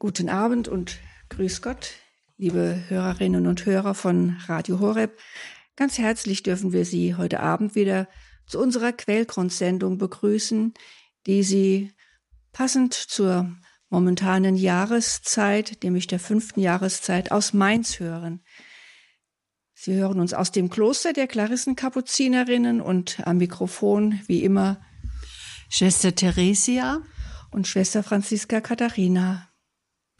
Guten Abend und grüß Gott, liebe Hörerinnen und Hörer von Radio Horeb. Ganz herzlich dürfen wir Sie heute Abend wieder zu unserer Quellgrundsendung begrüßen, die Sie passend zur momentanen Jahreszeit, nämlich der fünften Jahreszeit, aus Mainz hören. Sie hören uns aus dem Kloster der Klarissenkapuzinerinnen und am Mikrofon, wie immer, Schwester Theresia und Schwester Franziska Katharina.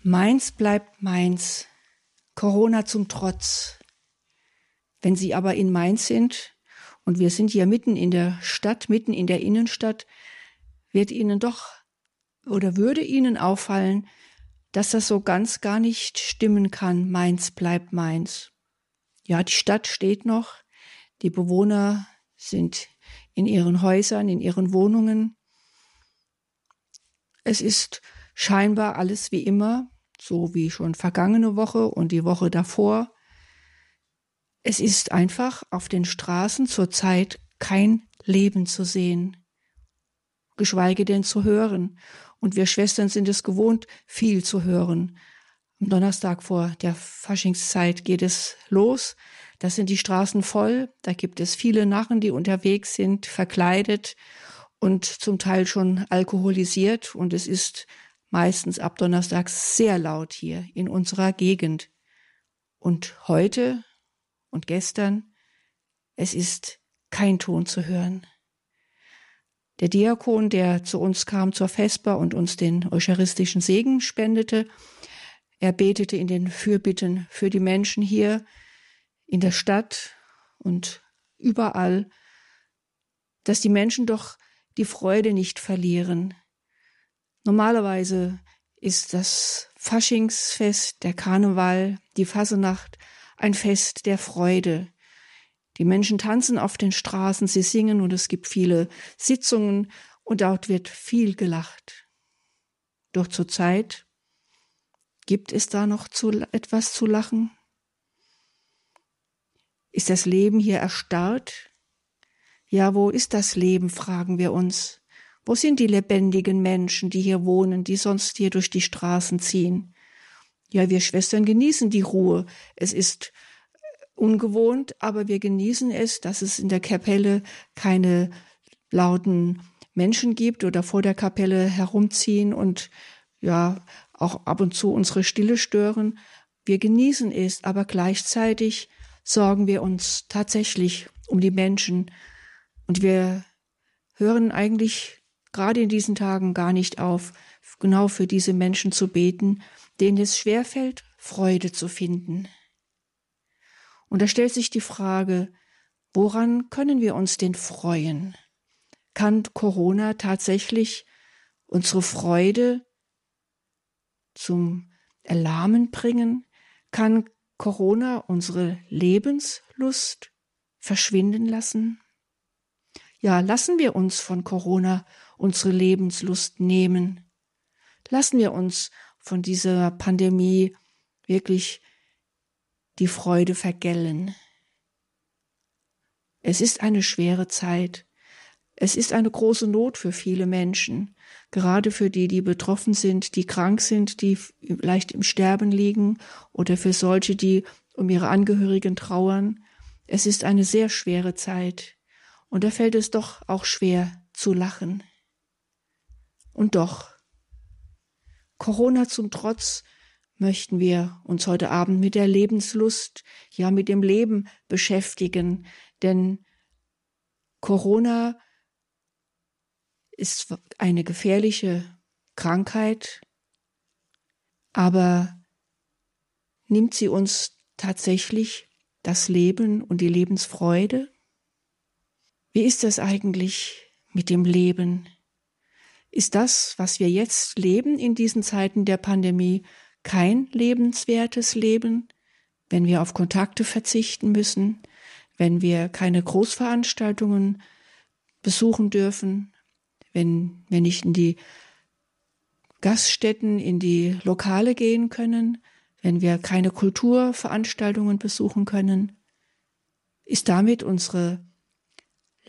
Mainz bleibt Mainz. Corona zum Trotz. Wenn Sie aber in Mainz sind, und wir sind hier mitten in der Stadt, mitten in der Innenstadt, wird Ihnen doch oder würde Ihnen auffallen, dass das so ganz gar nicht stimmen kann. Mainz bleibt Mainz. Ja, die Stadt steht noch, die Bewohner sind in ihren Häusern, in ihren Wohnungen. Es ist scheinbar alles wie immer, so wie schon vergangene Woche und die Woche davor. Es ist einfach auf den Straßen zurzeit kein Leben zu sehen, geschweige denn zu hören. Und wir Schwestern sind es gewohnt, viel zu hören. Am Donnerstag vor der Faschingszeit geht es los. Da sind die Straßen voll. Da gibt es viele Narren, die unterwegs sind, verkleidet und zum Teil schon alkoholisiert. Und es ist meistens ab Donnerstags sehr laut hier in unserer Gegend. Und heute und gestern, es ist kein Ton zu hören. Der Diakon, der zu uns kam zur Vesper und uns den eucharistischen Segen spendete, er betete in den Fürbitten für die Menschen hier in der Stadt und überall, dass die Menschen doch die Freude nicht verlieren, Normalerweise ist das Faschingsfest, der Karneval, die Fasenacht ein Fest der Freude. Die Menschen tanzen auf den Straßen, sie singen und es gibt viele Sitzungen und dort wird viel gelacht. Doch zur Zeit gibt es da noch zu, etwas zu lachen? Ist das Leben hier erstarrt? Ja, wo ist das Leben, fragen wir uns. Wo sind die lebendigen Menschen, die hier wohnen, die sonst hier durch die Straßen ziehen? Ja, wir Schwestern genießen die Ruhe. Es ist ungewohnt, aber wir genießen es, dass es in der Kapelle keine lauten Menschen gibt oder vor der Kapelle herumziehen und ja, auch ab und zu unsere Stille stören. Wir genießen es, aber gleichzeitig sorgen wir uns tatsächlich um die Menschen und wir hören eigentlich gerade in diesen Tagen gar nicht auf, genau für diese Menschen zu beten, denen es schwerfällt, Freude zu finden. Und da stellt sich die Frage, woran können wir uns denn freuen? Kann Corona tatsächlich unsere Freude zum Erlahmen bringen? Kann Corona unsere Lebenslust verschwinden lassen? Ja, lassen wir uns von Corona unsere Lebenslust nehmen. Lassen wir uns von dieser Pandemie wirklich die Freude vergällen. Es ist eine schwere Zeit. Es ist eine große Not für viele Menschen, gerade für die, die betroffen sind, die krank sind, die leicht im Sterben liegen oder für solche, die um ihre Angehörigen trauern. Es ist eine sehr schwere Zeit. Und da fällt es doch auch schwer zu lachen. Und doch, Corona zum Trotz, möchten wir uns heute Abend mit der Lebenslust, ja mit dem Leben beschäftigen, denn Corona ist eine gefährliche Krankheit, aber nimmt sie uns tatsächlich das Leben und die Lebensfreude? Wie ist das eigentlich mit dem Leben? Ist das, was wir jetzt leben in diesen Zeiten der Pandemie, kein lebenswertes Leben, wenn wir auf Kontakte verzichten müssen, wenn wir keine Großveranstaltungen besuchen dürfen, wenn wir nicht in die Gaststätten, in die Lokale gehen können, wenn wir keine Kulturveranstaltungen besuchen können, ist damit unsere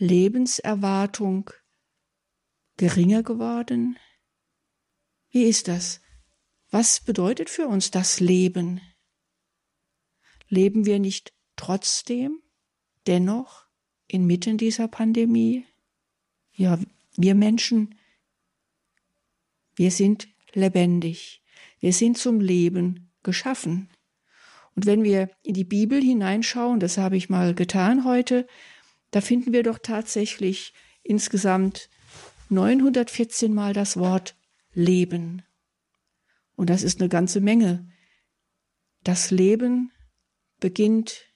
Lebenserwartung geringer geworden? Wie ist das? Was bedeutet für uns das Leben? Leben wir nicht trotzdem, dennoch, inmitten dieser Pandemie? Ja, wir Menschen, wir sind lebendig. Wir sind zum Leben geschaffen. Und wenn wir in die Bibel hineinschauen, das habe ich mal getan heute, da finden wir doch tatsächlich insgesamt 914 Mal das Wort Leben. Und das ist eine ganze Menge. Das Leben beginnt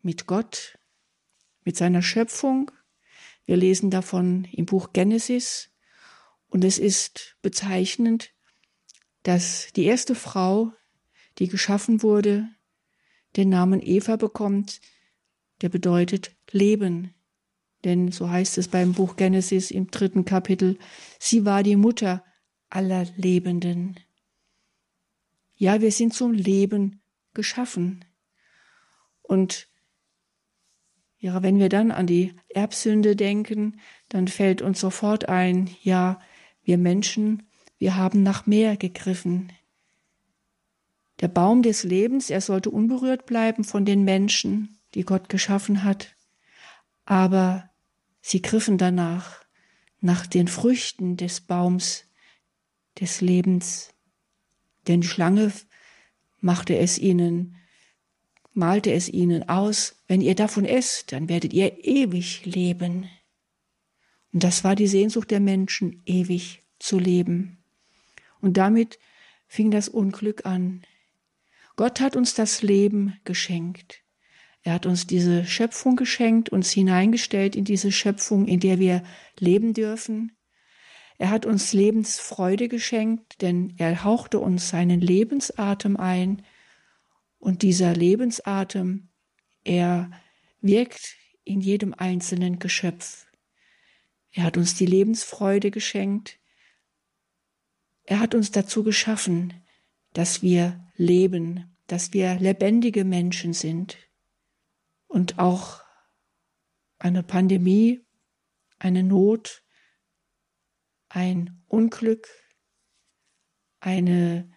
mit Gott, mit seiner Schöpfung. Wir lesen davon im Buch Genesis. Und es ist bezeichnend, dass die erste Frau, die geschaffen wurde, den Namen Eva bekommt, der bedeutet Leben. Denn so heißt es beim Buch Genesis im dritten Kapitel, sie war die Mutter aller Lebenden. Ja, wir sind zum Leben geschaffen. Und ja, wenn wir dann an die Erbsünde denken, dann fällt uns sofort ein, ja, wir Menschen, wir haben nach mehr gegriffen. Der Baum des Lebens, er sollte unberührt bleiben von den Menschen, die Gott geschaffen hat. Aber sie griffen danach, nach den Früchten des Baums des Lebens. Denn die Schlange machte es ihnen, malte es ihnen aus, wenn ihr davon esst, dann werdet ihr ewig leben. Und das war die Sehnsucht der Menschen, ewig zu leben. Und damit fing das Unglück an. Gott hat uns das Leben geschenkt. Er hat uns diese Schöpfung geschenkt, uns hineingestellt in diese Schöpfung, in der wir leben dürfen. Er hat uns Lebensfreude geschenkt, denn er hauchte uns seinen Lebensatem ein. Und dieser Lebensatem, er wirkt in jedem einzelnen Geschöpf. Er hat uns die Lebensfreude geschenkt. Er hat uns dazu geschaffen, dass wir leben, dass wir lebendige Menschen sind. Und auch eine Pandemie, eine Not, ein Unglück, eine,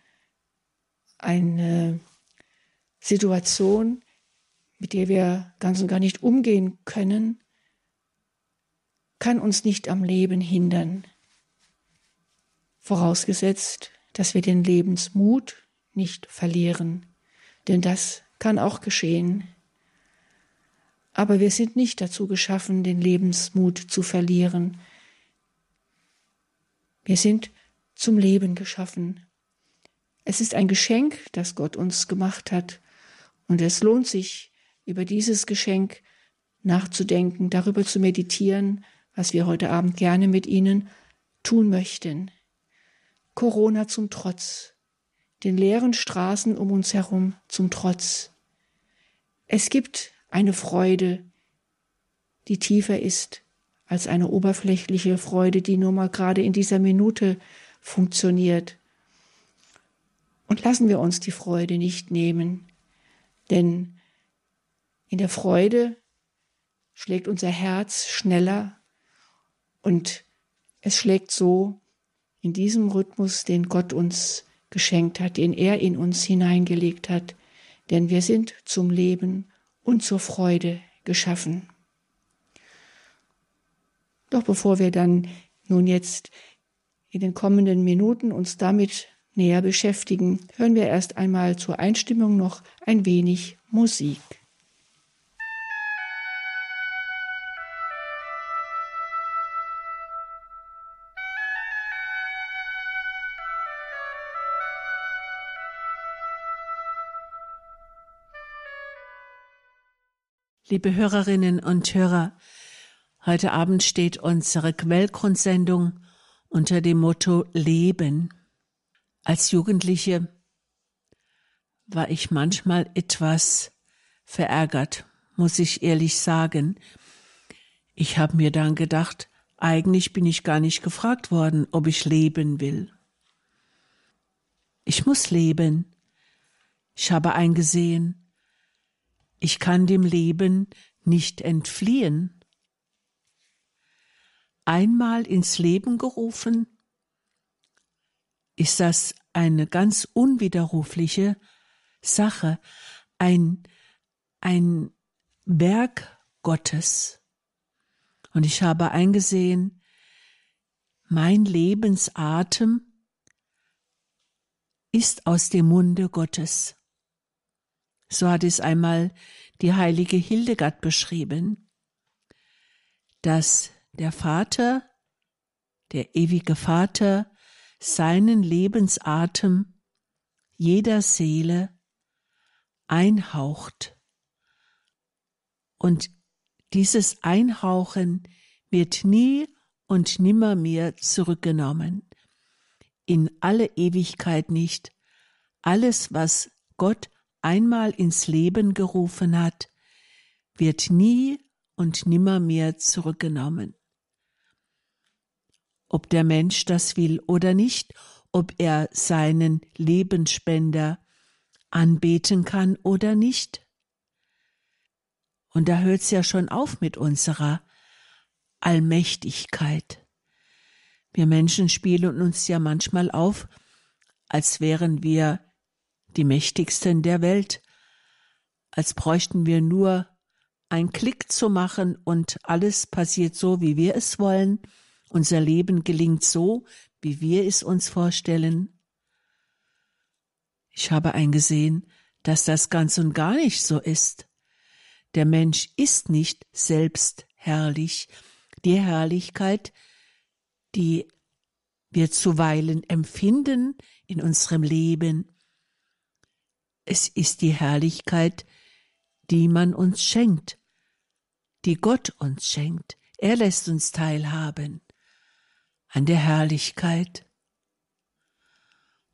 eine Situation, mit der wir ganz und gar nicht umgehen können, kann uns nicht am Leben hindern. Vorausgesetzt, dass wir den Lebensmut nicht verlieren, denn das kann auch geschehen. Aber wir sind nicht dazu geschaffen, den Lebensmut zu verlieren. Wir sind zum Leben geschaffen. Es ist ein Geschenk, das Gott uns gemacht hat, und es lohnt sich, über dieses Geschenk nachzudenken, darüber zu meditieren, was wir heute Abend gerne mit Ihnen tun möchten. Corona zum Trotz, den leeren Straßen um uns herum zum Trotz. Es gibt eine Freude, die tiefer ist als eine oberflächliche Freude, die nur mal gerade in dieser Minute funktioniert. Und lassen wir uns die Freude nicht nehmen, denn in der Freude schlägt unser Herz schneller und es schlägt so in diesem Rhythmus, den Gott uns geschenkt hat, den er in uns hineingelegt hat, denn wir sind zum Leben und zur Freude geschaffen. Doch bevor wir dann nun jetzt in den kommenden Minuten uns damit näher beschäftigen, hören wir erst einmal zur Einstimmung noch ein wenig Musik. Liebe Hörerinnen und Hörer, heute Abend steht unsere Quellgrundsendung unter dem Motto Leben. Als Jugendliche war ich manchmal etwas verärgert, muss ich ehrlich sagen. Ich habe mir dann gedacht, eigentlich bin ich gar nicht gefragt worden, ob ich leben will. Ich muss leben. Ich habe eingesehen, ich kann dem Leben nicht entfliehen. Einmal ins Leben gerufen, ist das eine ganz unwiderrufliche Sache, ein, ein Werk Gottes. Und ich habe eingesehen, mein Lebensatem ist aus dem Munde Gottes. So hat es einmal die heilige Hildegard beschrieben, dass der Vater, der ewige Vater, seinen Lebensatem jeder Seele einhaucht. Und dieses Einhauchen wird nie und nimmermehr zurückgenommen. In alle Ewigkeit nicht. Alles, was Gott einmal ins Leben gerufen hat, wird nie und nimmermehr zurückgenommen. Ob der Mensch das will oder nicht, ob er seinen Lebensspender anbeten kann oder nicht. Und da hört's ja schon auf mit unserer Allmächtigkeit. Wir Menschen spielen uns ja manchmal auf, als wären wir die mächtigsten der Welt, als bräuchten wir nur einen Klick zu machen und alles passiert so, wie wir es wollen, unser Leben gelingt so, wie wir es uns vorstellen. Ich habe eingesehen, dass das ganz und gar nicht so ist. Der Mensch ist nicht selbst herrlich. Die Herrlichkeit, die wir zuweilen empfinden in unserem Leben, es ist die Herrlichkeit, die man uns schenkt, die Gott uns schenkt. Er lässt uns teilhaben an der Herrlichkeit.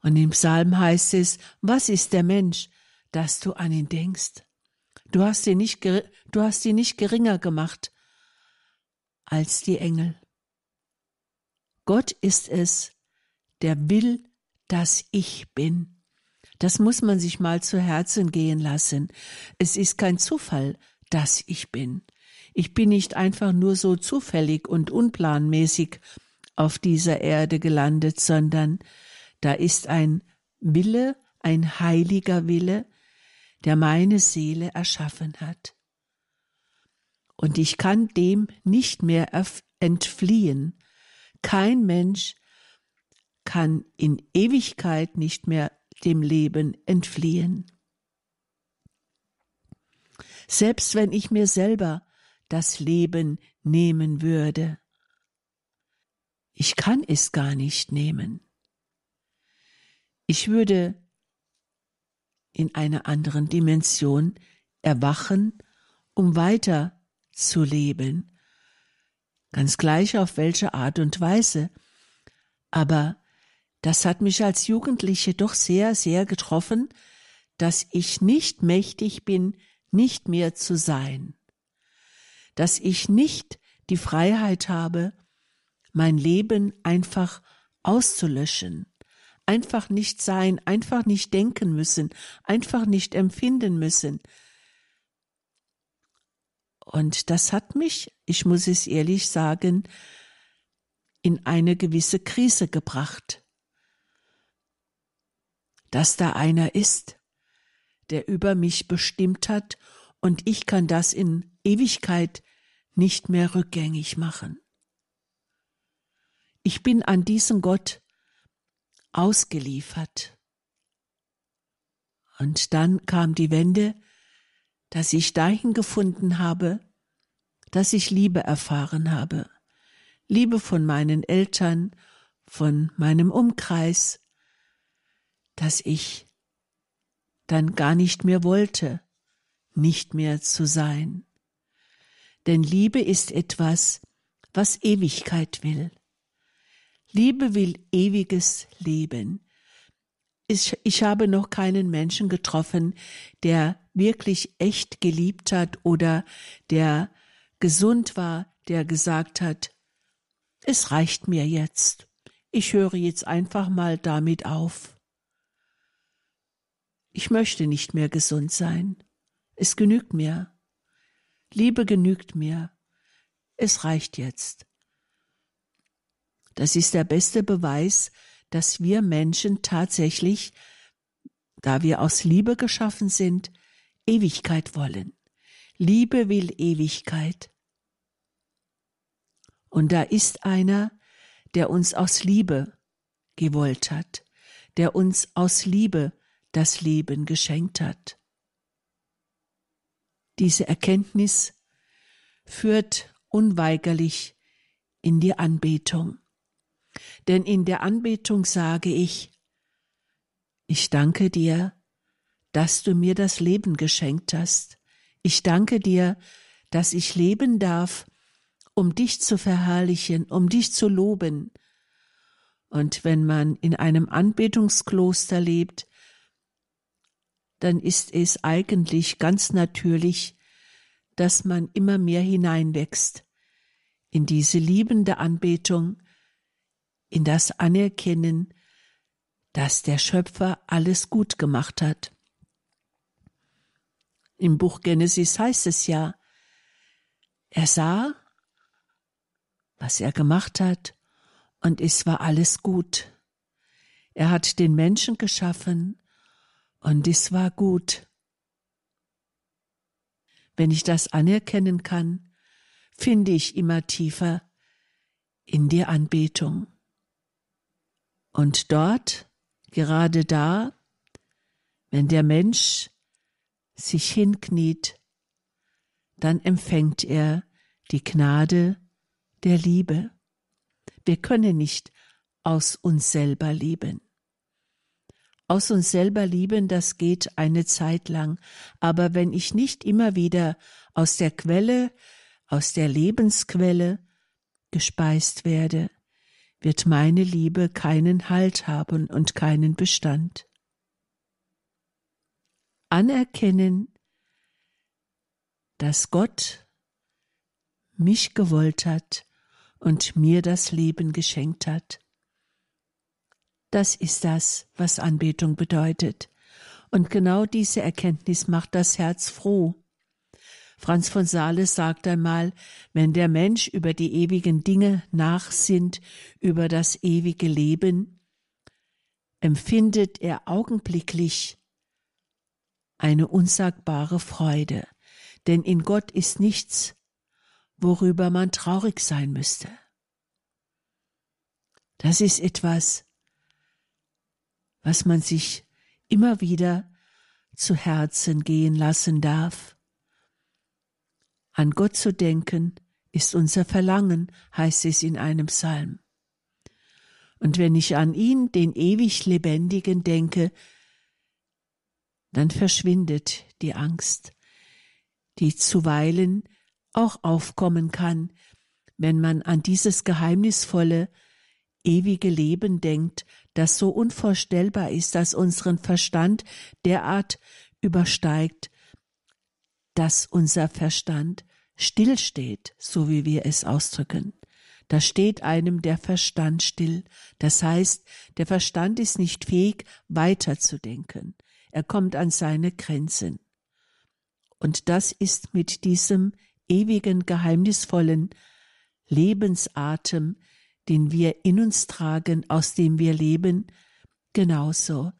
Und im Psalm heißt es, was ist der Mensch, dass du an ihn denkst? Du hast ihn nicht, du hast ihn nicht geringer gemacht als die Engel. Gott ist es, der will, dass ich bin. Das muss man sich mal zu Herzen gehen lassen. Es ist kein Zufall, dass ich bin. Ich bin nicht einfach nur so zufällig und unplanmäßig auf dieser Erde gelandet, sondern da ist ein Wille, ein heiliger Wille, der meine Seele erschaffen hat. Und ich kann dem nicht mehr entfliehen. Kein Mensch kann in Ewigkeit nicht mehr dem Leben entfliehen. Selbst wenn ich mir selber das Leben nehmen würde, ich kann es gar nicht nehmen. Ich würde in einer anderen Dimension erwachen, um weiter zu leben, ganz gleich auf welche Art und Weise. Aber das hat mich als Jugendliche doch sehr, sehr getroffen, dass ich nicht mächtig bin, nicht mehr zu sein, dass ich nicht die Freiheit habe, mein Leben einfach auszulöschen, einfach nicht sein, einfach nicht denken müssen, einfach nicht empfinden müssen. Und das hat mich, ich muss es ehrlich sagen, in eine gewisse Krise gebracht. Dass da einer ist, der über mich bestimmt hat und ich kann das in Ewigkeit nicht mehr rückgängig machen. Ich bin an diesen Gott ausgeliefert. Und dann kam die Wende, dass ich dahin gefunden habe, dass ich Liebe erfahren habe. Liebe von meinen Eltern, von meinem Umkreis, dass ich dann gar nicht mehr wollte, nicht mehr zu sein. Denn Liebe ist etwas, was Ewigkeit will. Liebe will ewiges Leben. Ich, ich habe noch keinen Menschen getroffen, der wirklich echt geliebt hat oder der gesund war, der gesagt hat, es reicht mir jetzt. Ich höre jetzt einfach mal damit auf. Ich möchte nicht mehr gesund sein. Es genügt mir. Liebe genügt mir. Es reicht jetzt. Das ist der beste Beweis, dass wir Menschen tatsächlich, da wir aus Liebe geschaffen sind, Ewigkeit wollen. Liebe will Ewigkeit. Und da ist einer, der uns aus Liebe gewollt hat, der uns aus Liebe das Leben geschenkt hat. Diese Erkenntnis führt unweigerlich in die Anbetung. Denn in der Anbetung sage ich, ich danke dir, dass du mir das Leben geschenkt hast. Ich danke dir, dass ich leben darf, um dich zu verherrlichen, um dich zu loben. Und wenn man in einem Anbetungskloster lebt, dann ist es eigentlich ganz natürlich, dass man immer mehr hineinwächst in diese liebende Anbetung, in das Anerkennen, dass der Schöpfer alles gut gemacht hat. Im Buch Genesis heißt es ja, er sah, was er gemacht hat, und es war alles gut. Er hat den Menschen geschaffen, und es war gut. Wenn ich das anerkennen kann, finde ich immer tiefer in die Anbetung. Und dort, gerade da, wenn der Mensch sich hinkniet, dann empfängt er die Gnade der Liebe. Wir können nicht aus uns selber lieben. Aus uns selber lieben, das geht eine Zeit lang, aber wenn ich nicht immer wieder aus der Quelle, aus der Lebensquelle gespeist werde, wird meine Liebe keinen Halt haben und keinen Bestand. Anerkennen, dass Gott mich gewollt hat und mir das Leben geschenkt hat. Das ist das, was Anbetung bedeutet. Und genau diese Erkenntnis macht das Herz froh. Franz von Sales sagt einmal, wenn der Mensch über die ewigen Dinge nachsinnt, über das ewige Leben, empfindet er augenblicklich eine unsagbare Freude, denn in Gott ist nichts, worüber man traurig sein müsste. Das ist etwas, was man sich immer wieder zu Herzen gehen lassen darf. An Gott zu denken ist unser Verlangen, heißt es in einem Psalm. Und wenn ich an ihn, den ewig Lebendigen, denke, dann verschwindet die Angst, die zuweilen auch aufkommen kann, wenn man an dieses geheimnisvolle, ewige Leben denkt, das so unvorstellbar ist, dass unseren Verstand derart übersteigt, dass unser Verstand stillsteht, so wie wir es ausdrücken. Da steht einem der Verstand still. Das heißt, der Verstand ist nicht fähig, weiterzudenken. Er kommt an seine Grenzen. Und das ist mit diesem ewigen, geheimnisvollen Lebensatem, den wir in uns tragen, aus dem wir leben, genauso.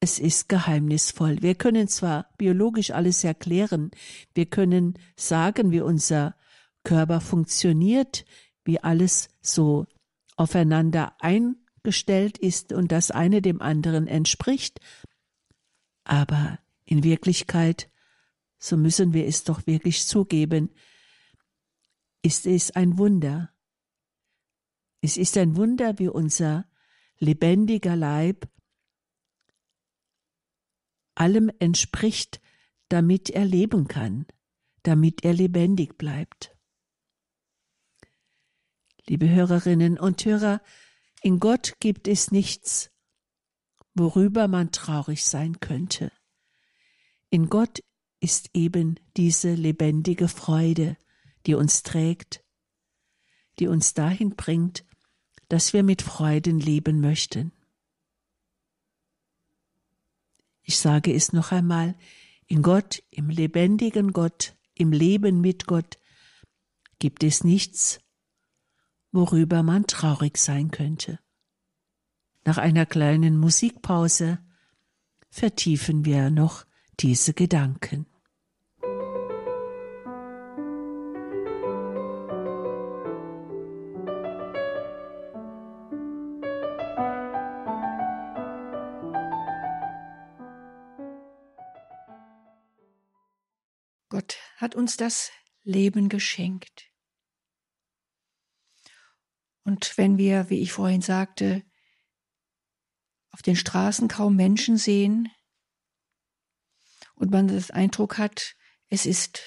Es ist geheimnisvoll. Wir können zwar biologisch alles erklären, wir können sagen, wie unser Körper funktioniert, wie alles so aufeinander eingestellt ist und das eine dem anderen entspricht, aber in Wirklichkeit, so müssen wir es doch wirklich zugeben, ist es ein Wunder. Es ist ein Wunder, wie unser lebendiger Leib allem entspricht, damit er leben kann, damit er lebendig bleibt. Liebe Hörerinnen und Hörer, in Gott gibt es nichts, worüber man traurig sein könnte. In Gott ist eben diese lebendige Freude, die uns trägt, die uns dahin bringt, dass wir mit Freuden leben möchten. Ich sage es noch einmal, in Gott, im lebendigen Gott, im Leben mit Gott gibt es nichts, worüber man traurig sein könnte. Nach einer kleinen Musikpause vertiefen wir noch diese Gedanken. Hat uns das Leben geschenkt. Und wenn wir, wie ich vorhin sagte, auf den Straßen kaum Menschen sehen und man das Eindruck hat, es ist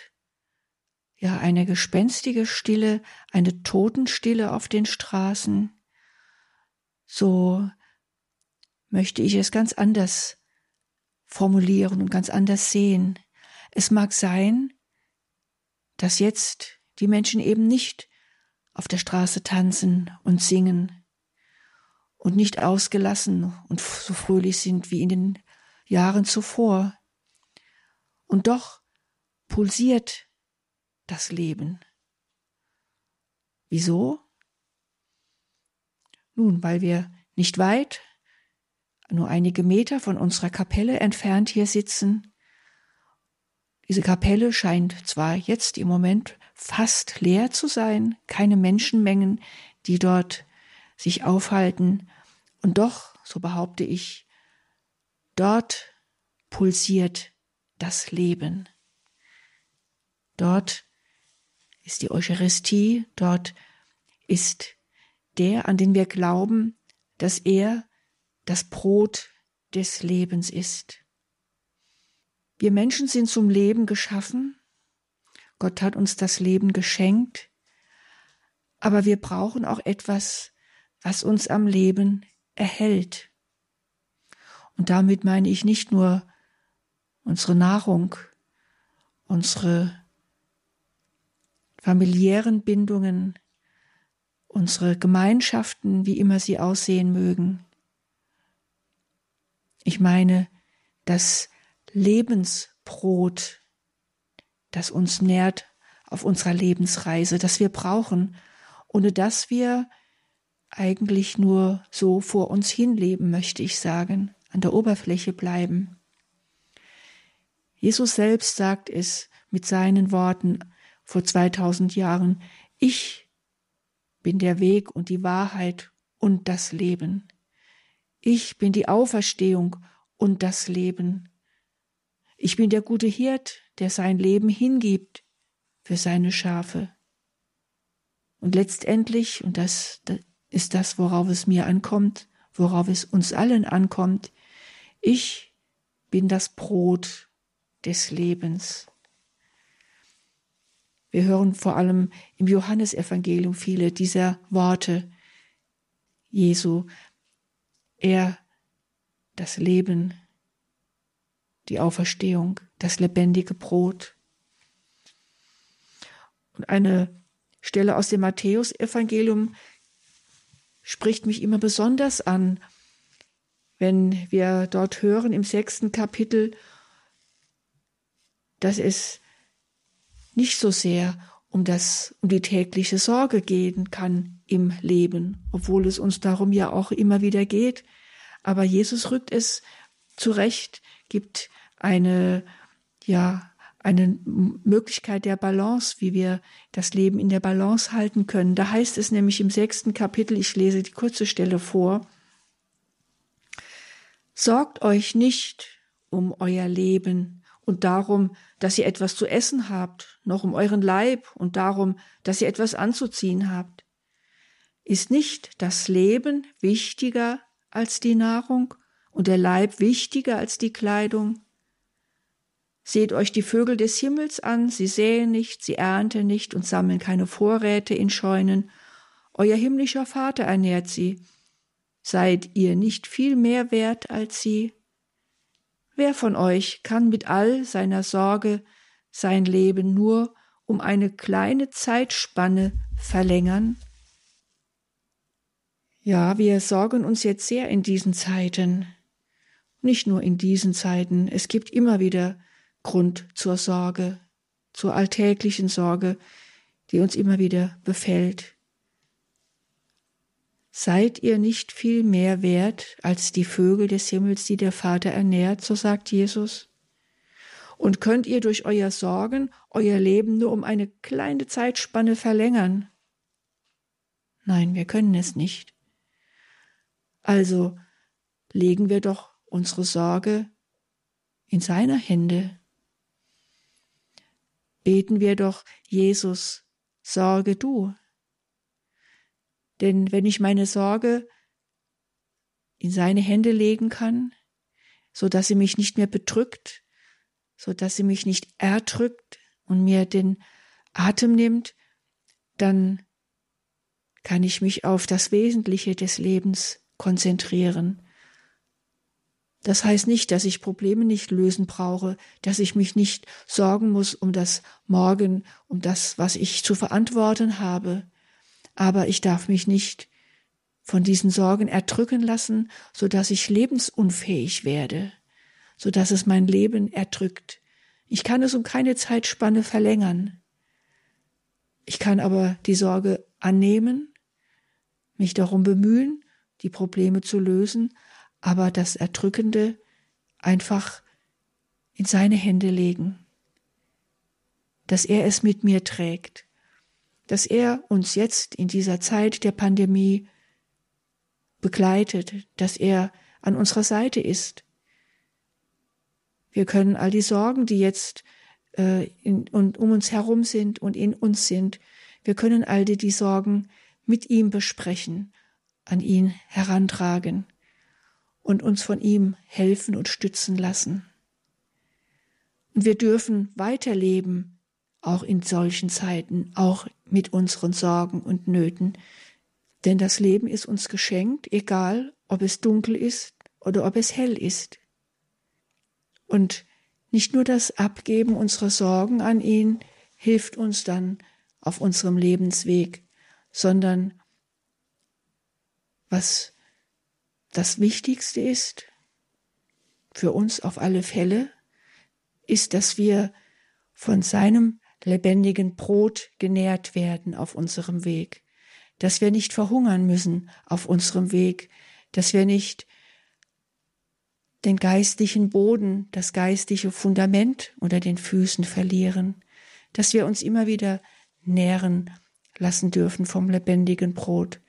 ja eine gespenstige Stille, eine Totenstille auf den Straßen, so möchte ich es ganz anders formulieren und ganz anders sehen. Es mag sein, dass jetzt die Menschen eben nicht auf der Straße tanzen und singen und nicht ausgelassen und so fröhlich sind wie in den Jahren zuvor. Und doch pulsiert das Leben. Wieso? Nun, weil wir nicht weit, nur einige Meter von unserer Kapelle entfernt hier sitzen diese Kapelle scheint zwar jetzt im Moment fast leer zu sein, keine Menschenmengen, die dort sich aufhalten, und doch, so behaupte ich, dort pulsiert das Leben. Dort ist die Eucharistie, dort ist der, an den wir glauben, dass er das Brot des Lebens ist. Wir Menschen sind zum Leben geschaffen. Gott hat uns das Leben geschenkt. Aber wir brauchen auch etwas, was uns am Leben erhält. Und damit meine ich nicht nur unsere Nahrung, unsere familiären Bindungen, unsere Gemeinschaften, wie immer sie aussehen mögen. Ich meine, dass Lebensbrot, das uns nährt auf unserer Lebensreise, das wir brauchen, ohne dass wir eigentlich nur so vor uns hinleben, möchte ich sagen, an der Oberfläche bleiben. Jesus selbst sagt es mit seinen Worten vor 2000 Jahren, ich bin der Weg und die Wahrheit und das Leben. Ich bin die Auferstehung und das Leben. Ich bin der gute Hirt, der sein Leben hingibt für seine Schafe. Und letztendlich, und das, das ist das, worauf es mir ankommt, worauf es uns allen ankommt, ich bin das Brot des Lebens. Wir hören vor allem im Johannesevangelium viele dieser Worte Jesu. Er, das Leben, die Auferstehung, das lebendige Brot. Und eine Stelle aus dem Matthäusevangelium spricht mich immer besonders an, wenn wir dort hören im sechsten Kapitel, dass es nicht so sehr um das, um die tägliche Sorge gehen kann im Leben, obwohl es uns darum ja auch immer wieder geht. Aber Jesus rückt es zurecht, gibt eine, ja, eine Möglichkeit der Balance, wie wir das Leben in der Balance halten können. Da heißt es nämlich im sechsten Kapitel, ich lese die kurze Stelle vor, Sorgt euch nicht um euer Leben und darum, dass ihr etwas zu essen habt, noch um euren Leib und darum, dass ihr etwas anzuziehen habt. Ist nicht das Leben wichtiger als die Nahrung und der Leib wichtiger als die Kleidung? Seht euch die Vögel des Himmels an, sie säen nicht, sie ernten nicht und sammeln keine Vorräte in Scheunen. Euer himmlischer Vater ernährt sie. Seid ihr nicht viel mehr wert als sie? Wer von euch kann mit all seiner Sorge sein Leben nur um eine kleine Zeitspanne verlängern? Ja, wir sorgen uns jetzt sehr in diesen Zeiten. Nicht nur in diesen Zeiten, es gibt immer wieder Grund zur Sorge, zur alltäglichen Sorge, die uns immer wieder befällt. Seid ihr nicht viel mehr wert als die Vögel des Himmels, die der Vater ernährt, so sagt Jesus? Und könnt ihr durch euer Sorgen euer Leben nur um eine kleine Zeitspanne verlängern? Nein, wir können es nicht. Also legen wir doch unsere Sorge in seiner Hände. Beten wir doch, Jesus, sorge du. Denn wenn ich meine Sorge in seine Hände legen kann, so dass sie mich nicht mehr bedrückt, so dass sie mich nicht erdrückt und mir den Atem nimmt, dann kann ich mich auf das Wesentliche des Lebens konzentrieren. Das heißt nicht, dass ich Probleme nicht lösen brauche, dass ich mich nicht sorgen muss um das Morgen, um das, was ich zu verantworten habe aber ich darf mich nicht von diesen Sorgen erdrücken lassen, so dass ich lebensunfähig werde, so dass es mein Leben erdrückt. Ich kann es um keine Zeitspanne verlängern. Ich kann aber die Sorge annehmen, mich darum bemühen, die Probleme zu lösen, aber das Erdrückende einfach in seine Hände legen, dass er es mit mir trägt. Dass er uns jetzt in dieser Zeit der Pandemie begleitet, dass er an unserer Seite ist. Wir können all die Sorgen, die jetzt äh, in, und um uns herum sind und in uns sind, wir können all die, die Sorgen mit ihm besprechen, an ihn herantragen und uns von ihm helfen und stützen lassen. Und wir dürfen weiterleben auch in solchen Zeiten, auch mit unseren Sorgen und Nöten. Denn das Leben ist uns geschenkt, egal ob es dunkel ist oder ob es hell ist. Und nicht nur das Abgeben unserer Sorgen an ihn hilft uns dann auf unserem Lebensweg, sondern was das Wichtigste ist, für uns auf alle Fälle, ist, dass wir von seinem lebendigen Brot genährt werden auf unserem Weg, dass wir nicht verhungern müssen auf unserem Weg, dass wir nicht den geistlichen Boden, das geistliche Fundament unter den Füßen verlieren, dass wir uns immer wieder nähren lassen dürfen vom lebendigen Brot.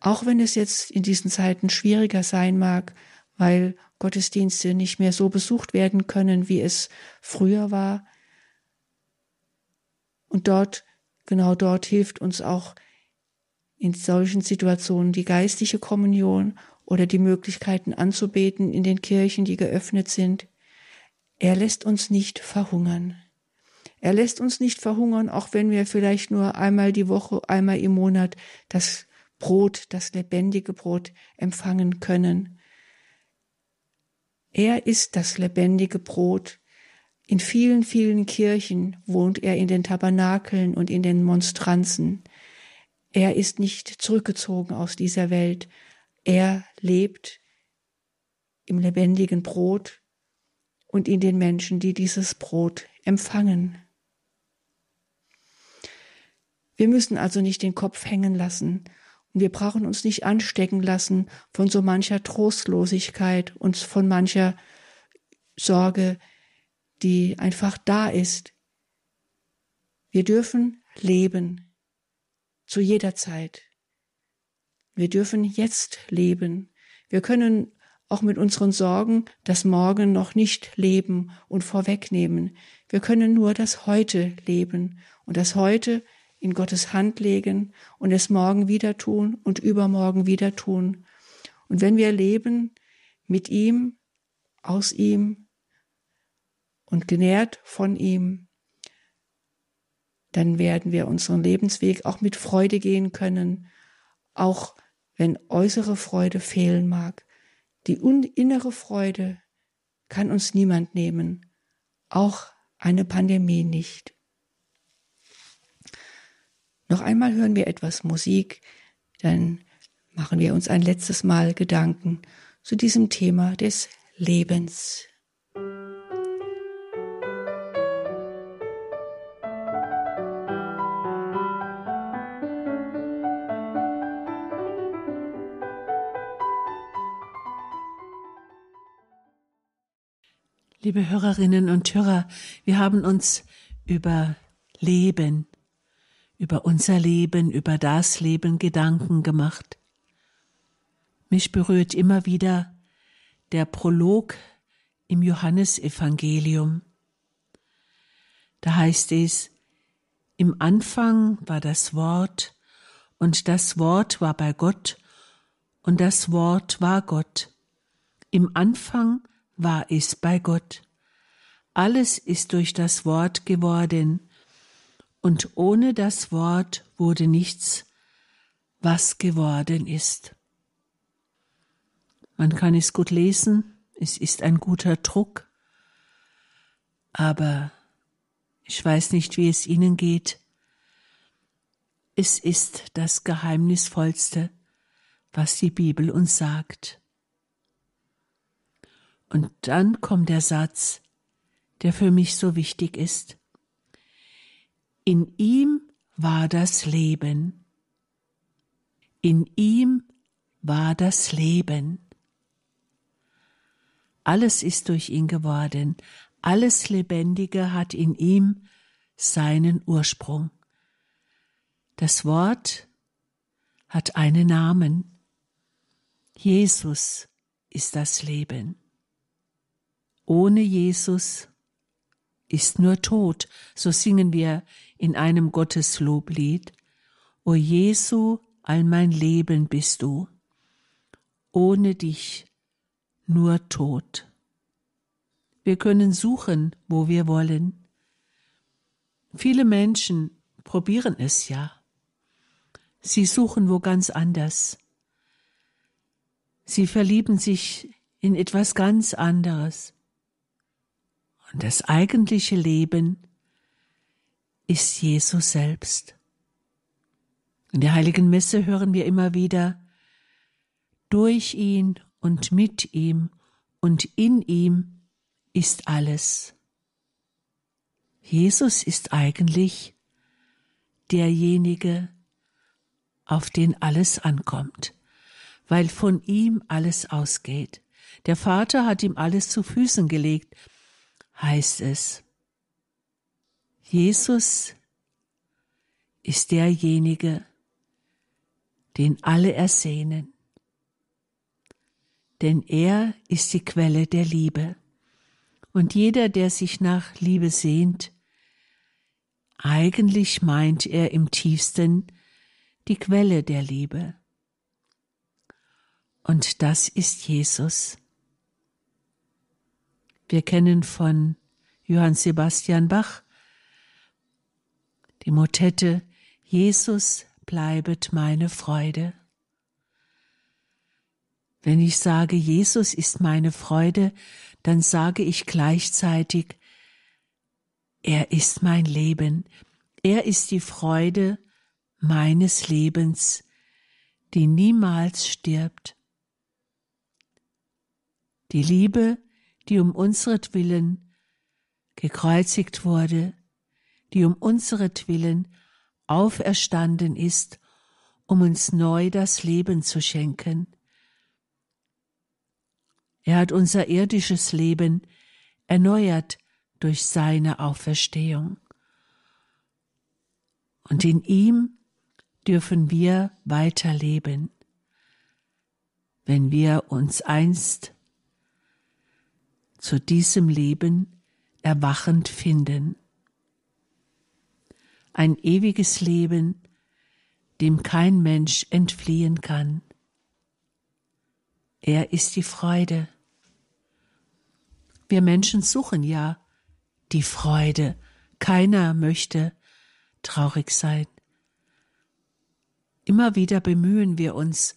Auch wenn es jetzt in diesen Zeiten schwieriger sein mag, weil Gottesdienste nicht mehr so besucht werden können, wie es früher war, und dort, genau dort hilft uns auch in solchen Situationen die geistliche Kommunion oder die Möglichkeiten anzubeten in den Kirchen, die geöffnet sind. Er lässt uns nicht verhungern. Er lässt uns nicht verhungern, auch wenn wir vielleicht nur einmal die Woche, einmal im Monat das Brot, das lebendige Brot empfangen können. Er ist das lebendige Brot, in vielen, vielen Kirchen wohnt er in den Tabernakeln und in den Monstranzen. Er ist nicht zurückgezogen aus dieser Welt. Er lebt im lebendigen Brot und in den Menschen, die dieses Brot empfangen. Wir müssen also nicht den Kopf hängen lassen wir brauchen uns nicht anstecken lassen von so mancher Trostlosigkeit und von mancher Sorge, die einfach da ist. Wir dürfen leben zu jeder Zeit. Wir dürfen jetzt leben. Wir können auch mit unseren Sorgen das Morgen noch nicht leben und vorwegnehmen. Wir können nur das Heute leben und das Heute in Gottes Hand legen und es morgen wieder tun und übermorgen wieder tun. Und wenn wir leben mit ihm, aus ihm, und genährt von ihm, dann werden wir unseren Lebensweg auch mit Freude gehen können, auch wenn äußere Freude fehlen mag. Die innere Freude kann uns niemand nehmen, auch eine Pandemie nicht. Noch einmal hören wir etwas Musik, dann machen wir uns ein letztes Mal Gedanken zu diesem Thema des Lebens. Liebe Hörerinnen und Hörer, wir haben uns über Leben, über unser Leben, über das Leben Gedanken gemacht. Mich berührt immer wieder der Prolog im Johannesevangelium. Da heißt es, im Anfang war das Wort, und das Wort war bei Gott, und das Wort war Gott. Im Anfang war es bei Gott. Alles ist durch das Wort geworden, und ohne das Wort wurde nichts, was geworden ist. Man kann es gut lesen, es ist ein guter Druck, aber ich weiß nicht, wie es Ihnen geht. Es ist das Geheimnisvollste, was die Bibel uns sagt. Und dann kommt der Satz, der für mich so wichtig ist. In ihm war das Leben. In ihm war das Leben. Alles ist durch ihn geworden, alles Lebendige hat in ihm seinen Ursprung. Das Wort hat einen Namen. Jesus ist das Leben. Ohne Jesus ist nur Tod, so singen wir in einem Gottesloblied. O Jesu, all mein Leben bist du, ohne dich nur Tod. Wir können suchen, wo wir wollen. Viele Menschen probieren es ja. Sie suchen wo ganz anders. Sie verlieben sich in etwas ganz anderes. Und das eigentliche Leben ist Jesus selbst. In der heiligen Messe hören wir immer wieder, durch ihn und mit ihm und in ihm ist alles. Jesus ist eigentlich derjenige, auf den alles ankommt, weil von ihm alles ausgeht. Der Vater hat ihm alles zu Füßen gelegt, heißt es. Jesus ist derjenige, den alle ersehnen, denn er ist die Quelle der Liebe. Und jeder, der sich nach Liebe sehnt, eigentlich meint er im tiefsten die Quelle der Liebe. Und das ist Jesus. Wir kennen von Johann Sebastian Bach die Motette Jesus bleibet meine Freude. Wenn ich sage, Jesus ist meine Freude, dann sage ich gleichzeitig, er ist mein Leben, er ist die Freude meines Lebens, die niemals stirbt. Die Liebe, die um unseretwillen gekreuzigt wurde, die um unseretwillen auferstanden ist, um uns neu das Leben zu schenken. Er hat unser irdisches Leben erneuert durch seine Auferstehung. Und in ihm dürfen wir weiterleben, wenn wir uns einst zu diesem Leben erwachend finden. Ein ewiges Leben, dem kein Mensch entfliehen kann. Er ist die Freude. Wir Menschen suchen ja die Freude. Keiner möchte traurig sein. Immer wieder bemühen wir uns,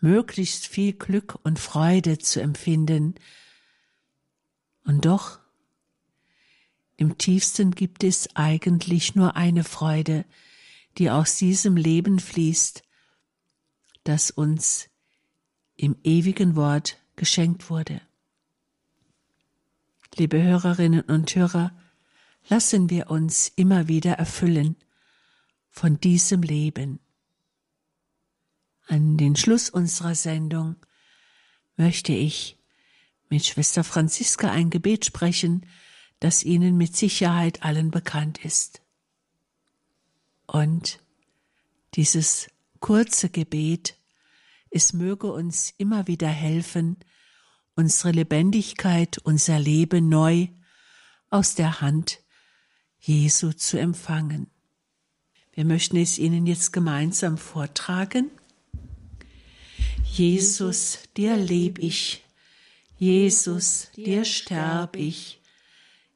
möglichst viel Glück und Freude zu empfinden, und doch, im tiefsten gibt es eigentlich nur eine Freude, die aus diesem Leben fließt, das uns im ewigen Wort geschenkt wurde. Liebe Hörerinnen und Hörer, lassen wir uns immer wieder erfüllen von diesem Leben. An den Schluss unserer Sendung möchte ich mit Schwester Franziska ein Gebet sprechen, das Ihnen mit Sicherheit allen bekannt ist. Und dieses kurze Gebet, es möge uns immer wieder helfen, unsere Lebendigkeit, unser Leben neu aus der Hand Jesu zu empfangen. Wir möchten es Ihnen jetzt gemeinsam vortragen. Jesus, dir leb ich, Jesus, dir sterb ich,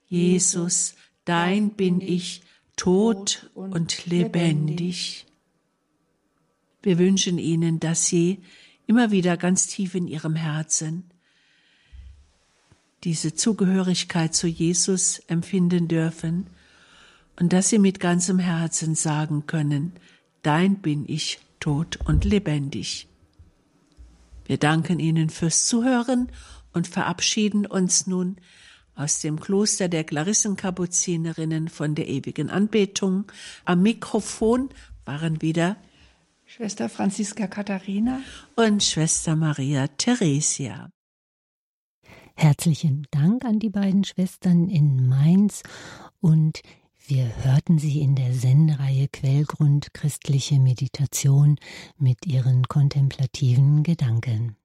Jesus, dein bin ich, tot und lebendig. Wir wünschen Ihnen, dass Sie immer wieder ganz tief in Ihrem Herzen diese Zugehörigkeit zu Jesus empfinden dürfen und dass Sie mit ganzem Herzen sagen können, Dein bin ich tot und lebendig. Wir danken Ihnen fürs Zuhören und verabschieden uns nun aus dem Kloster der Klarissenkapuzinerinnen von der ewigen Anbetung. Am Mikrofon waren wieder Schwester Franziska Katharina und Schwester Maria Theresia. Herzlichen Dank an die beiden Schwestern in Mainz und wir hörten sie in der Sendereihe Quellgrund christliche Meditation mit ihren kontemplativen Gedanken.